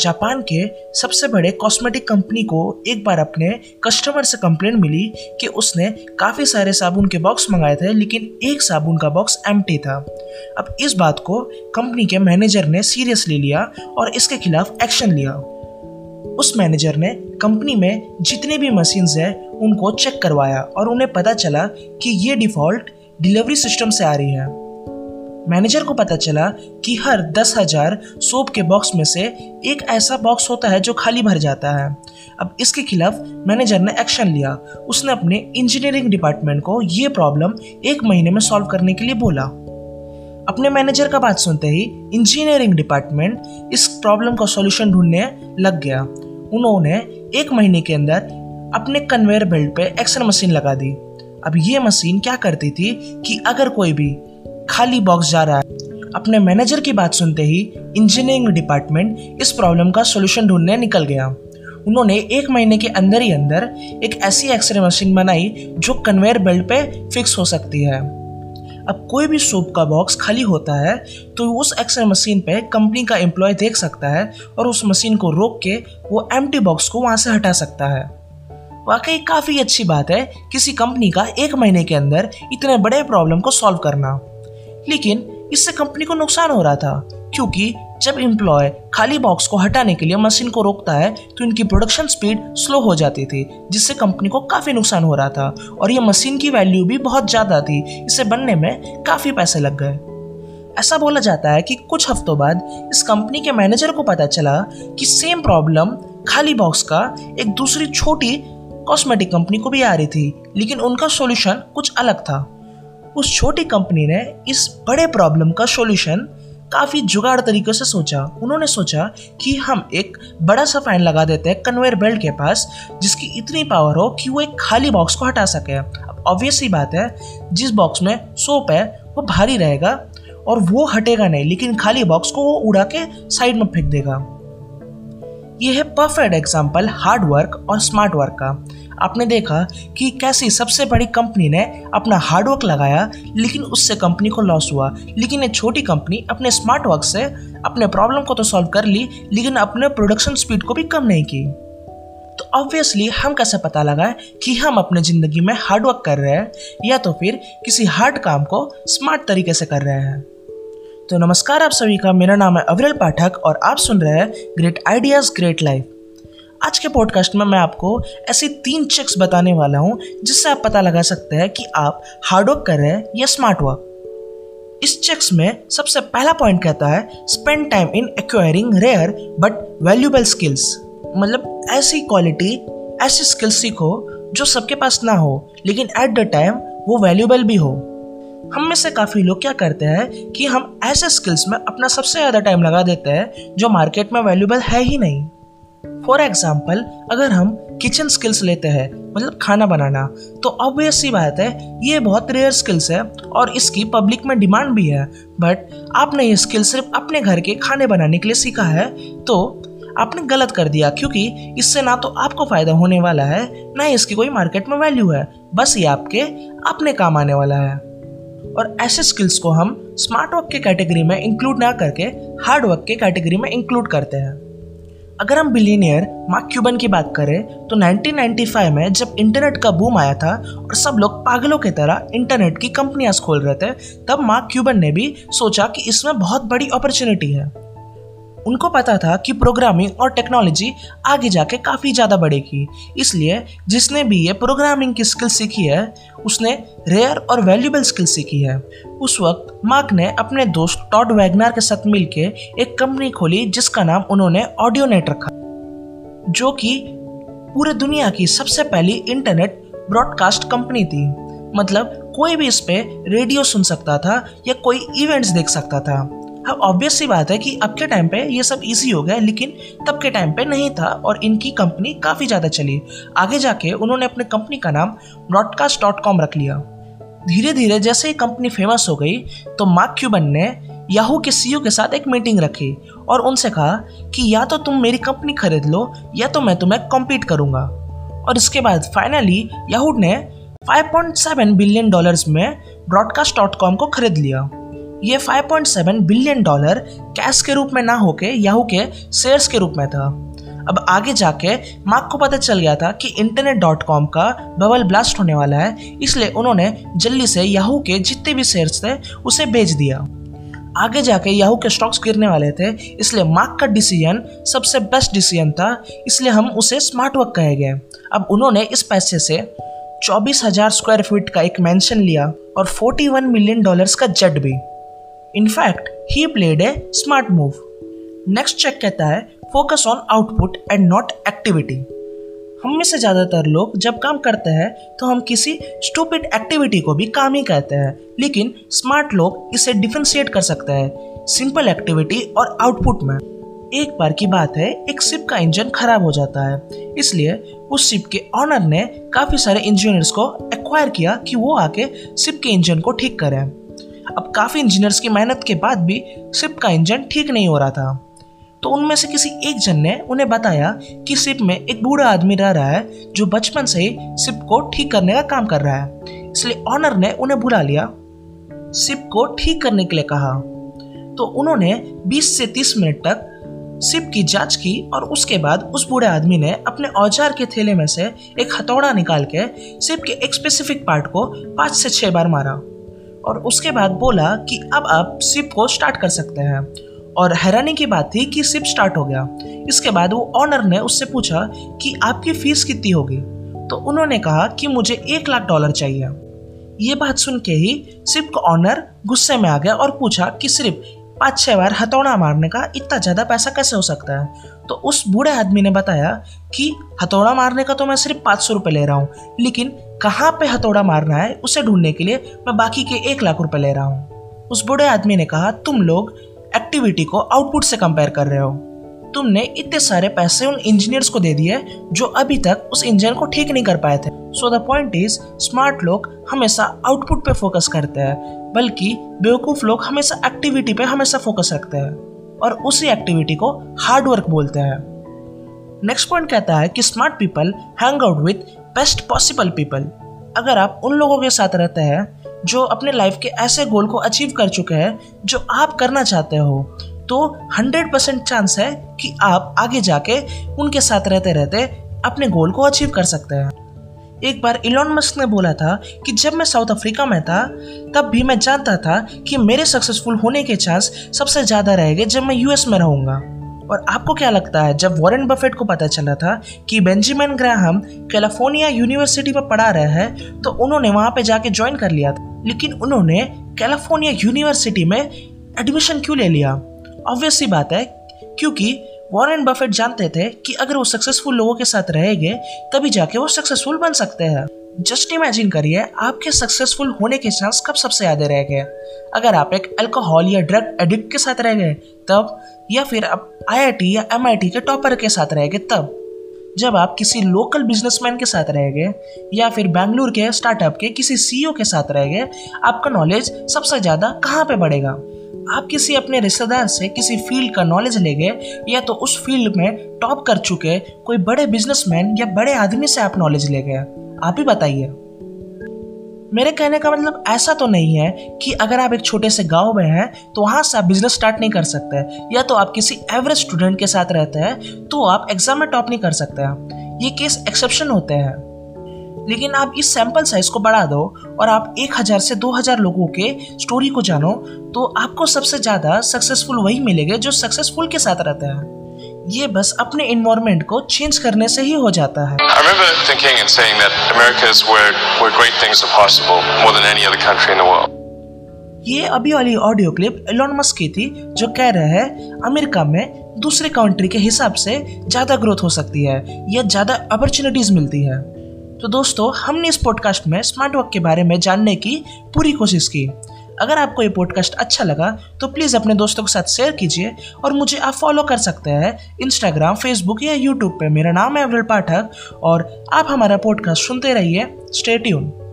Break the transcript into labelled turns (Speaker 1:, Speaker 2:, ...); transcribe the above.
Speaker 1: Japan के सबसे बड़े कॉस्मेटिक कंपनी को एक बार अपने कस्टमर से कंप्लेंट मिली कि उसने काफ़ी सारे साबुन के बॉक्स मंगाए थे, लेकिन एक साबुन का बॉक्स एम्प्टी था। अब इस बात को कंपनी के मैनेजर ने सीरियसली लिया और इसके खिलाफ एक्शन लिया। उस मैनेजर ने कंपनी में जितने भी मशीन्स हैं, उनको चेक करवाया और उन्हें पता चला कि ये डिफ़ॉल्ट डिलीवरी सिस्टम से आ रही है। मैनेजर को पता चला कि हर दस हज़ार सोप के बॉक्स में से एक ऐसा बॉक्स होता है जो खाली भर जाता है। अब इसके खिलाफ मैनेजर ने एक्शन लिया। उसने अपने इंजीनियरिंग डिपार्टमेंट को ये प्रॉब्लम एक महीने में सॉल्व करने के लिए बोला। अपने मैनेजर का बात सुनते ही इंजीनियरिंग डिपार्टमेंट इस प्रॉब्लम का सॉल्यूशन ढूँढने लग गया। उन्होंने एक महीने के अंदर अपने कन्वेयर बेल्ट पे एक्सरे मशीन लगा दी। अब ये मशीन क्या करती थी कि अगर कोई भी खाली बॉक्स जा रहा है। अपने मैनेजर की बात सुनते ही इंजीनियरिंग डिपार्टमेंट इस प्रॉब्लम का सोल्यूशन ढूँढने निकल गया। उन्होंने एक महीने के अंदर ही अंदर एक ऐसी एक्सरे मशीन बनाई जो कन्वेयर बेल्ट पे फिक्स हो सकती है। अब कोई भी सोप का बॉक्स खाली होता है तो उस एक्सरे मशीन पे कंपनी का एम्प्लॉय देख सकता है और उस मशीन को रोक के वो एम बॉक्स को वहाँ से हटा सकता है। वाकई काफ़ी अच्छी बात है किसी कंपनी का एक महीने के अंदर इतने बड़े प्रॉब्लम को सॉल्व करना। लेकिन इससे कंपनी को नुकसान हो रहा था, क्योंकि जब एम्प्लॉय खाली बॉक्स को हटाने के लिए मशीन को रोकता है तो इनकी प्रोडक्शन स्पीड स्लो हो जाती थी, जिससे कंपनी को काफ़ी नुकसान हो रहा था, और ये मशीन की वैल्यू भी बहुत ज़्यादा थी। इसे बनने में काफ़ी पैसे लग गए। ऐसा बोला जाता है कि कुछ हफ्तों बाद इस कंपनी के मैनेजर को पता चला कि सेम प्रॉब्लम खाली बॉक्स का एक दूसरी छोटी कॉस्मेटिक कंपनी को भी आ रही थी, लेकिन उनका सॉल्यूशन कुछ अलग था। उस छोटी कंपनी ने इस बड़े प्रॉब्लम का सॉल्यूशन काफ़ी जुगाड़ तरीके से सोचा। उन्होंने सोचा कि हम एक बड़ा सा फ़ैन लगा देते हैं कन्वेयर बेल्ट के पास, जिसकी इतनी पावर हो कि वो एक खाली बॉक्स को हटा सके। अब ऑब्वियस ही बात है, जिस बॉक्स में सोप है, वो भारी रहेगा और वो हटेगा नहीं, लेकिन खाली बॉक्स को वो उड़ा के साइड में फेंक देगा। ये है परफेक्ट एग्ज़ाम्पल हार्ड वर्क और स्मार्ट वर्क का। आपने देखा कि कैसी सबसे बड़ी कंपनी ने अपना हार्डवर्क लगाया, लेकिन उससे कंपनी को लॉस हुआ। लेकिन ये छोटी कंपनी अपने स्मार्ट वर्क से अपने प्रॉब्लम को तो सॉल्व कर ली, लेकिन अपने प्रोडक्शन स्पीड को भी कम नहीं की। तो ऑब्वियसली हम कैसे पता लगा कि हम अपने ज़िंदगी में हार्डवर्क कर रहे हैं, या तो फिर किसी हार्ड काम को स्मार्ट तरीके से कर रहे हैं। तो नमस्कार आप सभी का, मेरा नाम है अविरल पाठक और आप सुन रहे हैं ग्रेट आइडियाज़ ग्रेट लाइफ आज के पॉडकास्ट में मैं आपको ऐसे तीन चेक्स बताने वाला हूँ, जिससे आप पता लगा सकते हैं कि आप हार्ड वर्क कर रहे हैं या स्मार्ट वर्क इस चेक्स में सबसे पहला पॉइंट कहता है spend time in acquiring rare but valuable skills मतलब ऐसी क्वालिटी ऐसी स्किल्स सीखो जो सबके पास ना हो, लेकिन एट द टाइम वो वैल्यूबल भी हो। हम में से काफ़ी लोग क्या करते हैं कि हम ऐसे स्किल्स में अपना सबसे ज़्यादा टाइम लगा देते हैं, जो मार्केट में वैल्यूबल है ही नहीं। फॉर एग्ज़ाम्पल अगर हम किचन स्किल्स लेते हैं मतलब खाना बनाना तो ऑब्वियस सी बात है, ये बहुत रेयर स्किल्स है और इसकी पब्लिक में डिमांड भी है। बट आपने ये स्किल सिर्फ़ अपने घर के खाने बनाने के लिए सीखा है तो आपने गलत कर दिया, क्योंकि इससे ना तो आपको फ़ायदा होने वाला है, ना ही इसकी कोई मार्केट में वैल्यू है। बस ये आपके अपने काम आने वाला है। और ऐसे स्किल्स को हम स्मार्ट वर्क के कैटेगरी में इंक्लूड ना करके हार्ड वर्क के कैटेगरी में इंक्लूड करते हैं। अगर हम बिलीनियर मार्क क्यूबन की बात करें तो 1995 में जब इंटरनेट का बूम आया था और सब लोग पागलों की तरह इंटरनेट की कंपनियाँ खोल रहे थे, तब मार्क क्यूबन ने भी सोचा कि इसमें बहुत बड़ी अपॉर्चुनिटी है। उनको पता था कि प्रोग्रामिंग और टेक्नोलॉजी आगे जाके काफ़ी ज़्यादा बढ़ेगी। इसलिए जिसने भी ये प्रोग्रामिंग की स्किल सीखी है, उसने रेयर और वैल्यूबल स्किल सीखी है। उस वक्त मार्क ने अपने दोस्त टॉड वैगनार के साथ मिलके एक कंपनी खोली जिसका नाम उन्होंने ऑडियो नेट रखा, जो कि पूरे दुनिया की सबसे पहली इंटरनेट ब्रॉडकास्ट कंपनी थी। मतलब कोई भी इस पे रेडियो सुन सकता था या कोई इवेंट्स देख सकता था। अब ऑब्वियस सी बात है कि अब के टाइम पे ये सब इजी हो गया लेकिन तब के टाइम पे नहीं था और इनकी कंपनी काफ़ी ज़्यादा चली। आगे जाके उन्होंने अपने कंपनी का नाम ब्रॉडकास्ट डॉट कॉम रख लिया। धीरे धीरे जैसे ही कंपनी फ़ेमस हो गई तो मार्क क्यूबन ने याहू के सीईओ के साथ एक मीटिंग रखी और उनसे कहा कि या तो तुम मेरी कंपनी खरीद लो, या तो मैं तुम्हें कॉम्पीट करूँगा। और इसके बाद फाइनली याहू ने 5.7 बिलियन डॉलर्स में ब्रॉडकास्ट डॉट कॉम को खरीद लिया। ये 5.7 बिलियन डॉलर कैश के रूप में ना होके याहू के शेयर्स के रूप में था। अब आगे जाके मार्क को पता चल गया था कि इंटरनेट डॉट कॉम का बबल ब्लास्ट होने वाला है, इसलिए उन्होंने जल्दी से याहू के जितने भी शेयर्स थे, उसे बेच दिया। आगे जाके याहू के स्टॉक्स गिरने वाले थे, इसलिए मार्क का डिसीज़न सबसे बेस्ट डिसीज़न था, इसलिए हम उसे स्मार्ट वर्क कहे गए। अब उन्होंने इस पैसे से चौबीस हज़ार स्क्वायर फीट का एक मेंशन लिया और 41 मिलियन डॉलर्स का जेट भी। In fact he played a smart move next check कहता है focus on output and not activity हम में से ज़्यादातर लोग जब काम करते हैं तो हम किसी स्टूपिड एक्टिविटी को भी काम ही कहते हैं। लेकिन स्मार्ट लोग इसे डिफ्रेंशिएट कर सकते हैं सिंपल एक्टिविटी और आउटपुट में। एक बार की बात है, एक शिप का इंजन खराब हो जाता है। इसलिए उस शिप के ऑनर ने काफ़ी सारे इंजीनियर्स को एक्वायर किया कि वो आके शिप के इंजन को ठीक करें। अब काफ़ी इंजीनियर्स की मेहनत के बाद भी शिप का इंजन ठीक नहीं हो रहा था। तो उनमें से किसी एक जन ने उन्हें बताया कि शिप में एक बूढ़ा आदमी रह रहा है, जो बचपन से ही शिप को ठीक करने का काम कर रहा है। इसलिए ऑनर ने उन्हें बुला लिया। शिप को ठीक करने के लिए कहा। तो उन्होंने 20 से 30 मिनट तक शिप की जाँच की और उसके बाद उस बूढ़े आदमी ने अपने औज़ार के थैले में से एक हथौड़ा निकाल के शिप के एक स्पेसिफिक पार्ट को पाँच से छह बार मारा। और उसके बाद बोला कि अब आप सिप को स्टार्ट कर सकते हैं। और हैरानी की बात थी कि सिप स्टार्ट हो गया। इसके बाद वो ऑनर ने उससे पूछा कि आपकी फ़ीस कितनी होगी? तो उन्होंने कहा कि मुझे एक लाख डॉलर चाहिए। ये बात सुन के ही सिप का ऑनर गुस्से में आ गया और पूछा कि सिर्फ़ पाँच छह बार हथौड़ा मारने का इतना ज़्यादा पैसा कैसे हो सकता है? तो उस बूढ़े आदमी ने बताया कि हथौड़ा मारने का तो मैं सिर्फ़ पाँच सौ रुपये ले रहा हूँ, लेकिन कहाँ पे हथौड़ा मारना है, उसे ढूँढने के लिए मैं बाकी के एक लाख रुपए ले रहा हूँ। उस बूढ़े आदमी ने कहा, तुम लोग एक्टिविटी को आउटपुट से कंपेयर कर रहे हो। तुमने इतने सारे पैसे उन इंजीनियर्स को दे दिए जो अभी तक उस इंजन को ठीक नहीं कर पाए थे। So the point is smart लोग हमेशा आउटपुट पे फोकस करते हैं। बल्कि बेवकूफ़ लोग हमेशा एक्टिविटी पे हमेशा फोकस रखते हैं और उसी एक्टिविटी को हार्ड वर्क बोलते हैं। नेक्स्ट पॉइंट कहता है कि smart people hang out with best possible people अगर आप उन लोगों के साथ रहते हैं जो अपने लाइफ के ऐसे गोल को अचीव कर चुके हैं जो आप करना चाहते हो तो 100 परसेंट चांस है कि आप आगे जाके उनके साथ रहते रहते अपने गोल को अचीव कर सकते हैं। एक बार इलॉन मस्क ने बोला था कि जब मैं साउथ अफ्रीका में था, तब भी मैं जानता था कि मेरे सक्सेसफुल होने के चांस सबसे ज़्यादा रहेंगे जब मैं यूएस में रहूँगा। और आपको क्या लगता है, जब वॉरेन बफेट को पता चला था कि बेंजामिन ग्राहम कैलिफ़ोर्निया यूनिवर्सिटी में पढ़ा रहे हैं तो उन्होंने वहाँ पे जाके ज्वाइन कर लिया था। लेकिन उन्होंने कैलिफ़ोर्निया यूनिवर्सिटी में एडमिशन क्यों ले लिया? ऑब्वियस सी बात है, क्योंकि वॉरेन बफेट जानते थे कि अगर वो सक्सेसफुल लोगों के साथ रहेंगे, तभी जाके वो सक्सेसफुल बन सकते हैं। जस्ट इमेजिन करिए, आपके सक्सेसफुल होने के चांस कब सबसे ज़्यादा रह गए? अगर आप एक अल्कोहल या ड्रग एडिक्ट के साथ रह गए, तब? या फिर आप आईआईटी या एमआईटी के टॉपर के साथ रह गए, तब? जब आप किसी लोकल बिजनेसमैन के साथ रहेंगे या फिर बैंगलोर के स्टार्टअप के किसी सीईओ के साथ रहेंगे आपका नॉलेज सबसे ज़्यादा कहाँ पे बढ़ेगा? आप किसी अपने रिश्तेदार से किसी फ़ील्ड का नॉलेज लेंगे या तो उस फ़ील्ड में टॉप कर चुके कोई बड़े बिजनेसमैन या बड़े आदमी से आप नॉलेज ले गए। आप ही बताइए। मेरे कहने का मतलब ऐसा तो नहीं है कि अगर आप एक छोटे से गाँव में हैं तो वहाँ से आप बिज़नेस स्टार्ट नहीं कर सकते, या तो आप किसी एवरेज स्टूडेंट के साथ रहते हैं तो आप एग्ज़ाम में टॉप नहीं कर सकते। ये केस एक्सेप्शन होते हैं। लेकिन आप इस सैंपल साइज़ को बढ़ा दो और आप एक हज़ार से दो हज़ार लोगों के स्टोरी को जानो तो आपको सबसे ज़्यादा सक्सेसफुल वही मिलेंगे जो सक्सेसफुल के साथ रहते हैं। ये बस अपने इन्वायरमेंट को चेंज करने से ही हो जाता है। I remember thinking and saying that America is where where great things are possible more than any other country in the world. ये अभी वाली ऑडियो क्लिप एलोन मस्क की थी जो कह रहे हैं अमेरिका में दूसरे कंट्री के हिसाब से ज़्यादा ग्रोथ हो सकती है या ज़्यादा अपॉर्चुनिटीज़ मिलती है। तो दोस्तों, हमने इस पॉडकास्ट में स्मार्ट वर्क के बारे में जानने की पूरी कोशिश की। अगर आपको ये पॉडकास्ट अच्छा लगा तो प्लीज़ अपने दोस्तों के साथ शेयर कीजिए और मुझे आप फॉलो कर सकते हैं इंस्टाग्राम फेसबुक या यूट्यूब पर मेरा नाम है अवरल पाठक और आप हमारा पॉडकास्ट सुनते रहिए। स्टेट्यून